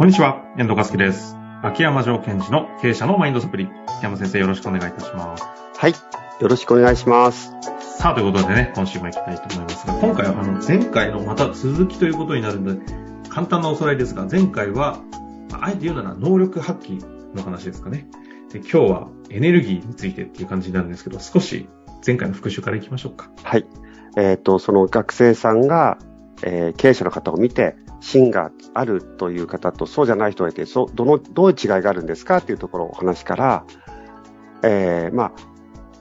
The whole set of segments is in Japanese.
こんにちは、遠藤和樹です。秋山城賢治の経営者のマインドサプリ。秋山先生よろしくお願いいたします。はい。よろしくお願いします。さあ、ということでね、今週も行きたいと思いますが、今回はあの前回のまた続きということになるので、簡単なおさらいですが、前回は、まああえて言うなら能力発揮の話ですかね。で今日はエネルギーについてっていう感じになるんですけど、少し前回の復習からいきましょうか。はい。えっ、と、その学生さんが、えー経営者の方を見て、芯があるという方とそうじゃない人がいて、そうどの、どういう違いがあるんですかっていうところをお話から、えーまあ、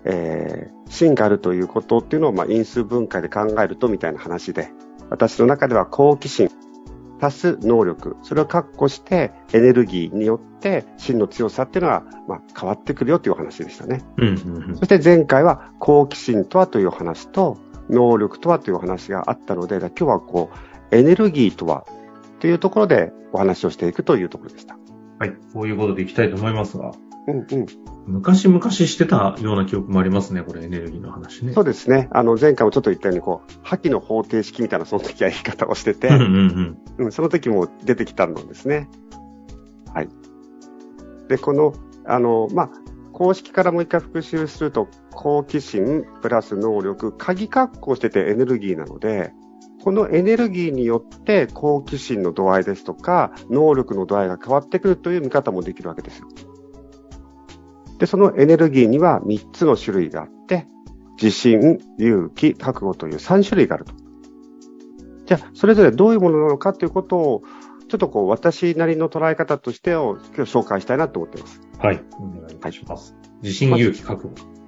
えー芯があるということっていうのを、まあ、因数分解で考えるとみたいな話で、私の中では好奇心、足す能力、それを確保してエネルギーによって芯の強さっていうのは、まあ、変わってくるよというお話でしたね。うん、うん、うんそ。して前回は好奇心とはというお話と、能力とはというお話があったので、今日はこう、エネルギーとはというところでお話をしていくというところでした。はい。こういうことでいきたいと思いますが、うんうん。昔々してたような記憶もありますね、これエネルギーの話ね。そうですね。あの、前回もちょっと言ったように、こう、破棄の方程式みたいなその時は言い方をしてて、うん、うん、うん。うん、その時も出てきたのですね。はい。で、この、あの、まあ、公式からもう一回復習すると、好奇心プラス能力、鍵括弧しててエネルギーなので、このエネルギーによって好奇心の度合いですとか、能力の度合いが変わってくるという見方もできるわけです。で、そのエネルギーには3つの種類があって、自信、勇気、覚悟という3種類があると。じゃあ、それぞれどういうものなのかということを、ちょっとこう、私なりの捉え方としてを今日紹介したいなと思っています。はい。お願いいたします。自信、勇気、覚悟。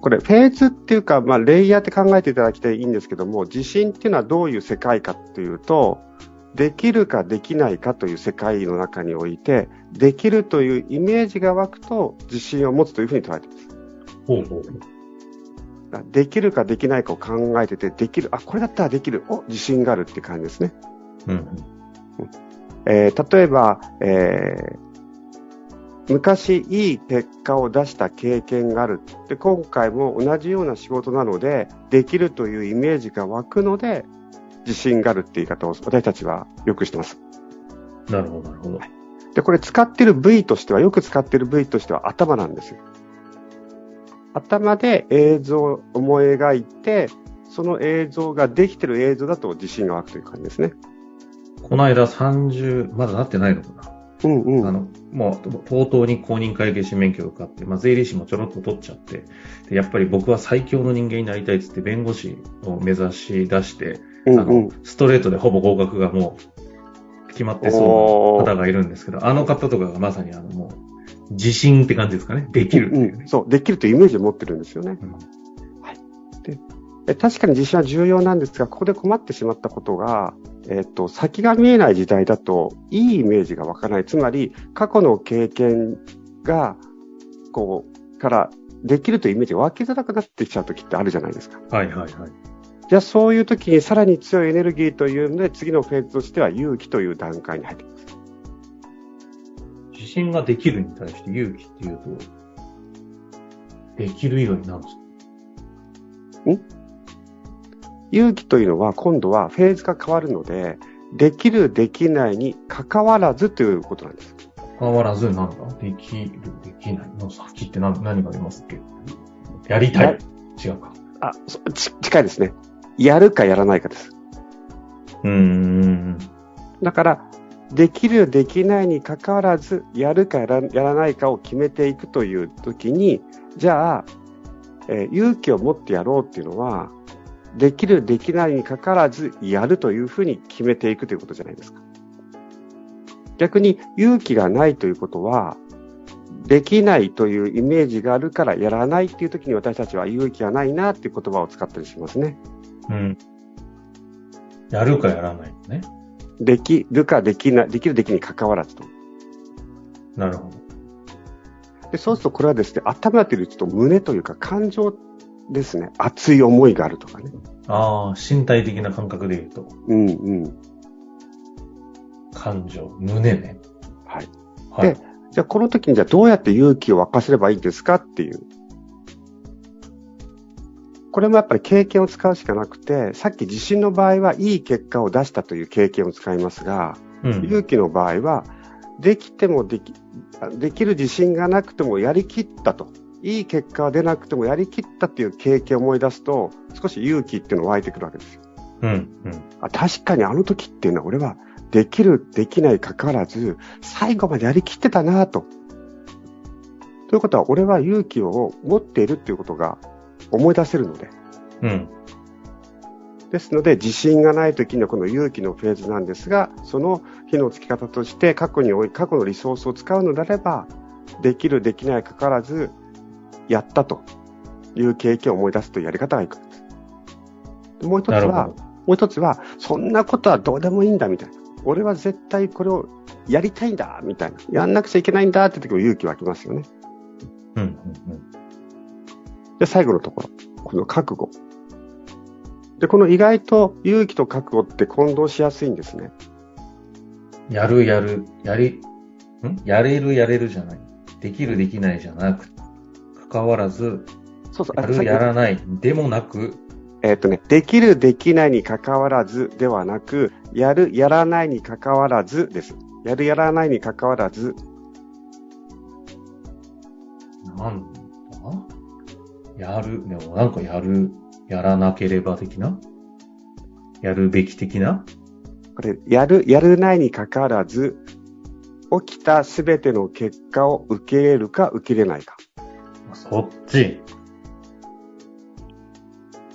これ、フェーズっていうか、まあ、レイヤーって考えていただきたいいいんですけども、自信っていうのはどういう世界かというと、できるかできないかという世界の中において、できるというイメージが湧くと、自信を持つというふうに捉えています。ほうほう。できるかできないかを考えてて、できる、あ、これだったらできる、お、自信があるって感じですね。うん。えー例えば、えー昔いい結果を出した経験がある。で、今回も同じような仕事なので、できるというイメージが湧くので、自信があるって言い方を私たちはよくしてます。なるほど、なるほど。で、これ使ってる部位としては、よく使ってる部位としては頭なんですよ。頭で映像を思い描いて、その映像ができてる映像だと自信が湧くという感じですね。この間30、まだなってないのかな、うんうん。あの、もう、とうとうに公認会計士免許を受かって、まあ、税理士もちょろっと取っちゃって、でやっぱり僕は最強の人間になりたいっつって弁護士を目指し出して、あうんうんの、ストレートでほぼ合格がもう決まってそうな方がいるんですけど、あの方とかがまさにあの、もう、自信って感じですかね。できるっていうね。うんそう、できるというイメージを持ってるんですよね。うんえ確かに自信は重要なんですが、ここで困ってしまったことが、えっ、と、先が見えない時代だと、いいイメージが湧かない。つまり、過去の経験が、こう、から、できるというイメージが湧きづらくなってきちゃう時ってあるじゃないですか。はいはいはい。じゃあ、そういう時にさらに強いエネルギーというので、次のフェーズとしては勇気という段階に入ってきます。自信ができるに対して勇気っていうと、できる以外になるんですか？勇気というのは、今度はフェーズが変わるので、できる、できないに関わらずということなんです。変わらず、なんだ？できる、できない？の先って何何がありますっけ？やりたい？違うか。あ、そち近いですね。やるかやらないかです。うーん。だから、できる、できないに関わらず、やるかやらやらないかを決めていくという時に、じゃあ、えー勇気を持ってやろうっていうのは、できる、できないに関わらず、やるというふうに決めていくということじゃないですか。逆に、勇気がないということは、できないというイメージがあるからやらないっていう時に私たちは勇気がないなっていう言葉を使ったりしますね。うん。やるかやらないのね。できるかできない、できるできに関わらずと。なるほど。でそうするとこれはですね、頭というよりちょっと胸というか感情ですね。熱い思いがあるとかね。ああ、身体的な感覚で言うと、うんうん。感情、胸ね。はい。はい。じゃあこの時にじゃあどうやって勇気を沸かせればいいんですかっていう。これもやっぱり経験を使うしかなくて、さっき地震の場合はいい結果を出したという経験を使いますが、うん。勇気の場合はできてもでき、できる自信がなくてもやりきったと。いい結果は出なくてもやりきったっていう経験を思い出すと、少し勇気っていうのが湧いてくるわけですよ。うん。うん。あ確かにあの時っていうのは俺はできる、できないかかわらず、最後までやりきってたなと。ということは、俺は勇気を持っているっていうことが思い出せるので。うん。ですので、自信がない時のこの勇気のフェーズなんですが、その火のつき方として過去に過去のリソースを使うのであれば、できる、できないかかわらず、やったという経験を思い出すというやり方がいくんです。でもう一つは。もう一つは、そんなことはどうでもいいんだみたいな。俺は絶対これをやりたいんだみたいな。やんなくちゃいけないんだって時も勇気湧きますよね。うん。うん。で、最後のところ。この覚悟。で、この意外と勇気と覚悟って混同しやすいんですね。うん。やる、やる、やり、ん？やれる、やれるじゃない。できる、できないじゃなく、関わらず、そうそう。やる、やらない、でもなく、えっ、とね、できる、できないに関わらずではなく、やる、やらないに関わらずです。やる、やらないに関わらず、なんだ？やる、でもなんかやる、やらなければ的な？やるべき的な？これ、やる、やるないに関わらず、起きたすべての結果を受け入れるか受け入れないか。そっち。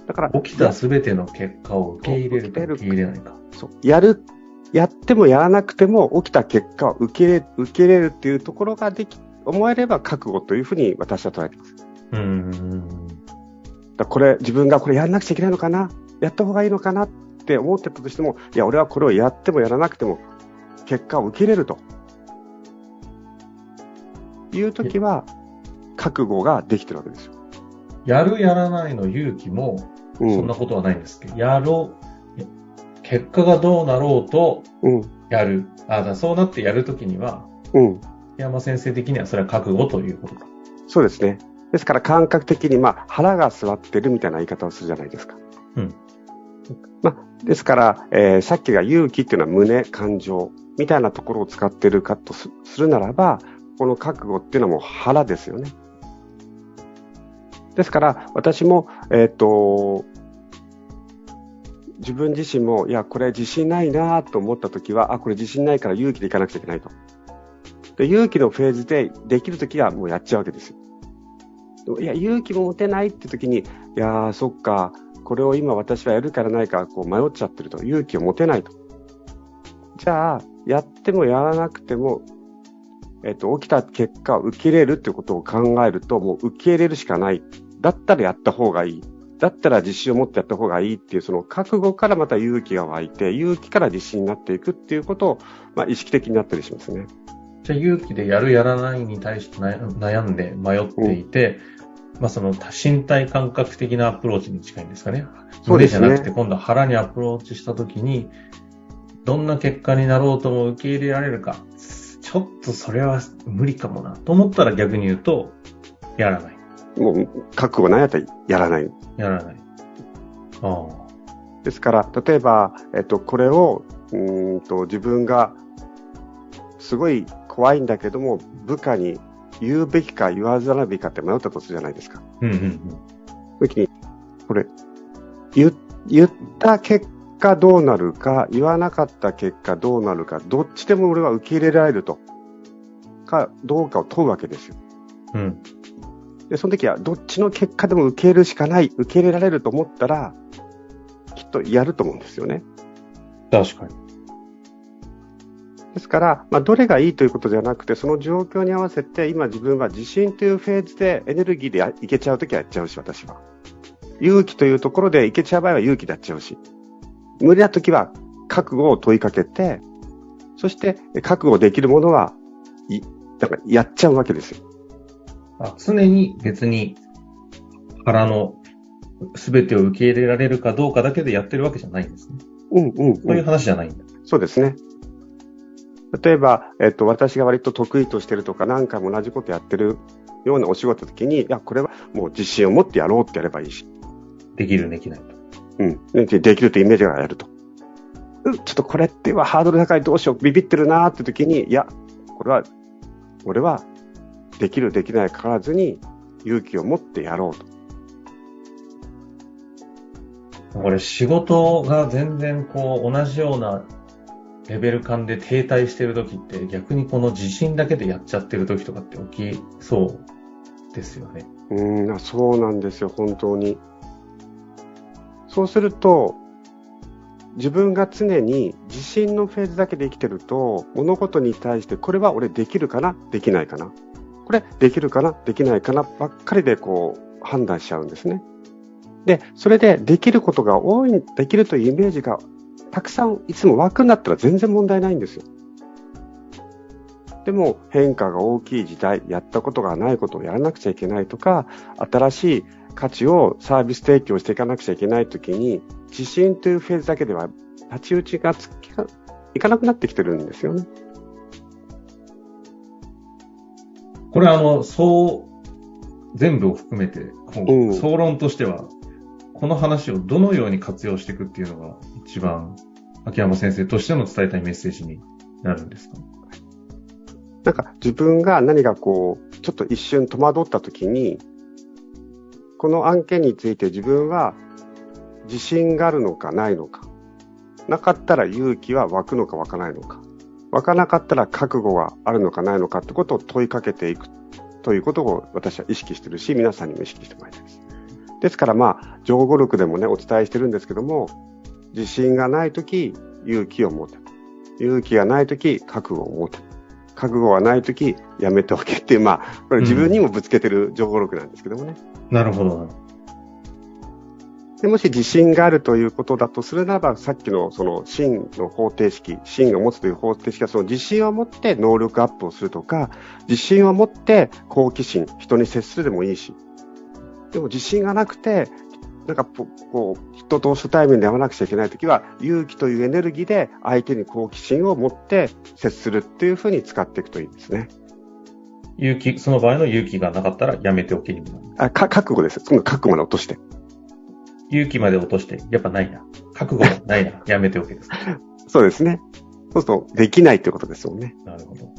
だから、起きたすべての結果を受け入れるか受け入れないか。そうやる、やってもやらなくても起きた結果を受け入れ、受け入れるっていうところができ、思えれば覚悟というふうに私は捉えてます。うーん。だこれ、自分がこれやらなくちゃいけないのかな？やった方がいいのかなって思ってたとしても、いや、俺はこれをやってもやらなくても、結果を受け入れると。いうときは、覚悟ができてるわけですよ。やるやらないの勇気も、うん。そんなことはないんですけど、やろう、結果がどうなろうと、うん。やる。あ、だからそうなってやるときには、うん。山先生的にはそれは覚悟ということか。そうですね。ですから感覚的に、まあ、腹が座ってるみたいな言い方をするじゃないですか。うん。まあ、ですから、えーさっきが勇気っていうのは胸、感情みたいなところを使ってるかとすするならば、この覚悟っていうのはもう腹ですよね。ですから、私も、えっ、と、自分自身も、いや、これ自信ないなと思ったときは、あ、これ自信ないから勇気でいかなくちゃいけないと。で勇気のフェーズでできるときはもうやっちゃうわけですよ。いや、勇気も持てないって時に、いやー、そっか、これを今私はやるからないか、こう迷っちゃってると、勇気を持てないと。じゃあ、やってもやらなくても、えっと、起きた結果を受け入れるってことを考えると、もう受け入れるしかない。だったらやった方がいい。だったら自信を持ってやった方がいいっていう、その覚悟からまた勇気が湧いて、勇気から自信になっていくっていうことを、まあ、意識的になったりしますね。じゃあ勇気でやるやらないに対して悩悩んで迷っていて、まあその身体感覚的なアプローチに近いんですかね。そうですね胸じゃなくて今度は腹にアプローチしたときに、どんな結果になろうとも受け入れられるか。ちょっとそれは無理かもな。と思ったら逆に言うと、やらない。もう、覚悟ないやったらやらない。やらない。ああ。ですから、例えば、えっと、これを、うーんと、自分が、すごい怖いんだけども、部下に言うべきか言わざるべきかって迷ったとするじゃないですか。うんうんうん。時に、これ、言、言った結果どうなるか、言わなかった結果どうなるか、どっちでも俺は受け入れられると、か、どうかを問うわけですよ。うん。で、その時は、どっちの結果でも受け入れるしかない、受け入れられると思ったら、きっとやると思うんですよね。確かに。ですから、まあ、どれがいいということではなくて、その状況に合わせて、今自分は自信というフェーズでエネルギーでやいけちゃうときはやっちゃうし、私は。勇気というところでいけちゃう場合は勇気でやっちゃうし。無理なときは覚悟を問いかけて、そして覚悟できるものは、い、だからやっちゃうわけですよ。あ常に別に腹の全てを受け入れられるかどうかだけでやってるわけじゃないんですね。うんうん、そういう話じゃないんだ。そうですね。例えば、えっと、私が割と得意としてるとか、何回も同じことやってるようなお仕事の時に、いや、これはもう自信を持ってやろうってやればいいし。できる、できないと。うん。でできるというイメージがやると。うんちょっとこれってはハードル高いどうしよう、ビビってるなーって時に、いや、ここれは、俺はできるできないかかわらずに勇気を持ってやろうと。これ仕事が全然こう同じようなレベル感で停滞してる時って逆にこの自信だけでやっちゃってる時とかって起きそうですよね。うん、そうなんですよ、本当に。そうすると、自分が常に自信のフェーズだけで生きてると、物事に対してこれは俺できるかなできないかなこれできるかな？できないかなばっかりでこう判断しちゃうんですね。で、それでできることが多い、できるというイメージがたくさんいつも湧くんだったら全然問題ないんですよ。でも変化が大きい時代、やったことがないことをやらなくちゃいけないとか、新しい価値をサービス提供していかなくちゃいけないときに、自信というフェーズだけでは立ち打ちがつきいかなくなってきてるんですよね。これあの、そう、全部を含めて、総論としては、この話をどのように活用していくっていうのが一番秋山先生としての伝えたいメッセージになるんですか？なんか自分が何かこう、ちょっと一瞬戸惑った時に、この案件について自分は自信があるのかないのか。なかったら勇気は湧くのか湧かないのか。湧かなかったら覚悟があるのかないのかってことを問いかけていくということを私は意識してるし、皆さんにも意識してもらいたいです。ですからまあ、情語力でもね、お伝えしてるんですけども、自信がないとき、勇気を持て。勇気がないとき、覚悟を持て。覚悟がないとき、やめておけっていう、まあ、これ自分にもぶつけてる情報録なんですけどもね。なるほど。でもし自信があるということだとするならば、さっきのその真の方程式、真が持つという方程式はその自信を持って能力アップをするとか、自信を持って好奇心、人に接するでもいいし、でも自信がなくて、なんかこう、人と初対面で会わなくちゃいけないときは、勇気というエネルギーで相手に好奇心を持って接するっていうふうに使っていくといいですね。勇気、その場合の勇気がなかったらやめておけにもなる。あ、か、覚悟です。その覚悟まで落として。勇気まで落として、やっぱないな。覚悟ないな。やめておけです。そうですね。そうすると、できないってことですよね。なるほど。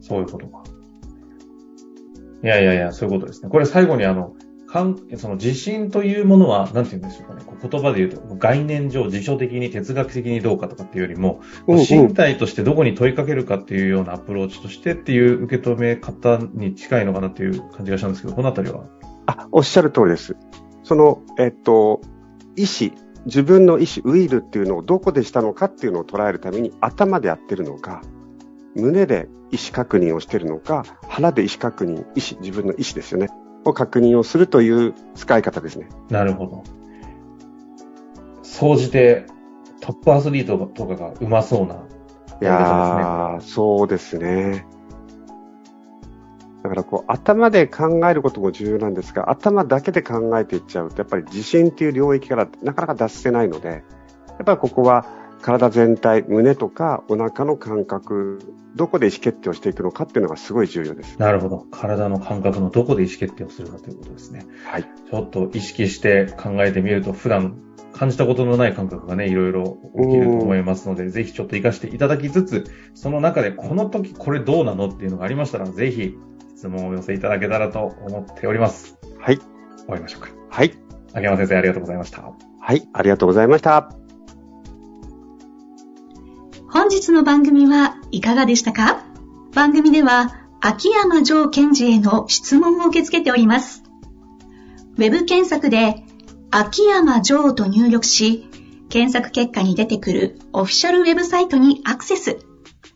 そういうことか。いやいやいや、そういうことですね。これ最後にあの、かんその自信というものは、なんて言うんでしょうかね。言葉で言うと、概念上、辞書的に哲学的にどうかとかっていうよりも、うんうん、身体としてどこに問いかけるかっていうようなアプローチとしてっていう受け止め方に近いのかなっていう感じがしたんですけど、このあたりは？あ、おっしゃる通りです。その、えっと、意思、自分の意思、ウィルっていうのをどこでしたのかっていうのを捉えるために頭でやってるのか、胸で意思確認をしているのか、腹で意思確認、意思、自分の意思ですよね。を確認をするという使い方ですね。なるほど。総じてトップアスリートとかがうまそうな、ね、いやー、そうですね。だからこう頭で考えることも重要なんですが、頭だけで考えていっちゃうと、やっぱり自信っていう領域からなかなか脱せないので、やっぱりここは体全体、胸とかお腹の感覚、どこで意思決定をしていくのかっていうのがすごい重要です。なるほど。体の感覚のどこで意思決定をするかということですね。はい。ちょっと意識して考えてみると、普段感じたことのない感覚がね、いろいろ起きると思いますので、ぜひちょっと活かしていただきつつ、その中でこの時これどうなのっていうのがありましたら、ぜひ質問をお寄せいただけたらと思っております。はい。終わりましょうか。はい。秋山先生ありがとうございました。はい、ありがとうございました。本日の番組はいかがでしたか？番組では、秋山城賢治への質問を受け付けております。ウェブ検索で、秋山城と入力し、検索結果に出てくるオフィシャルウェブサイトにアクセス。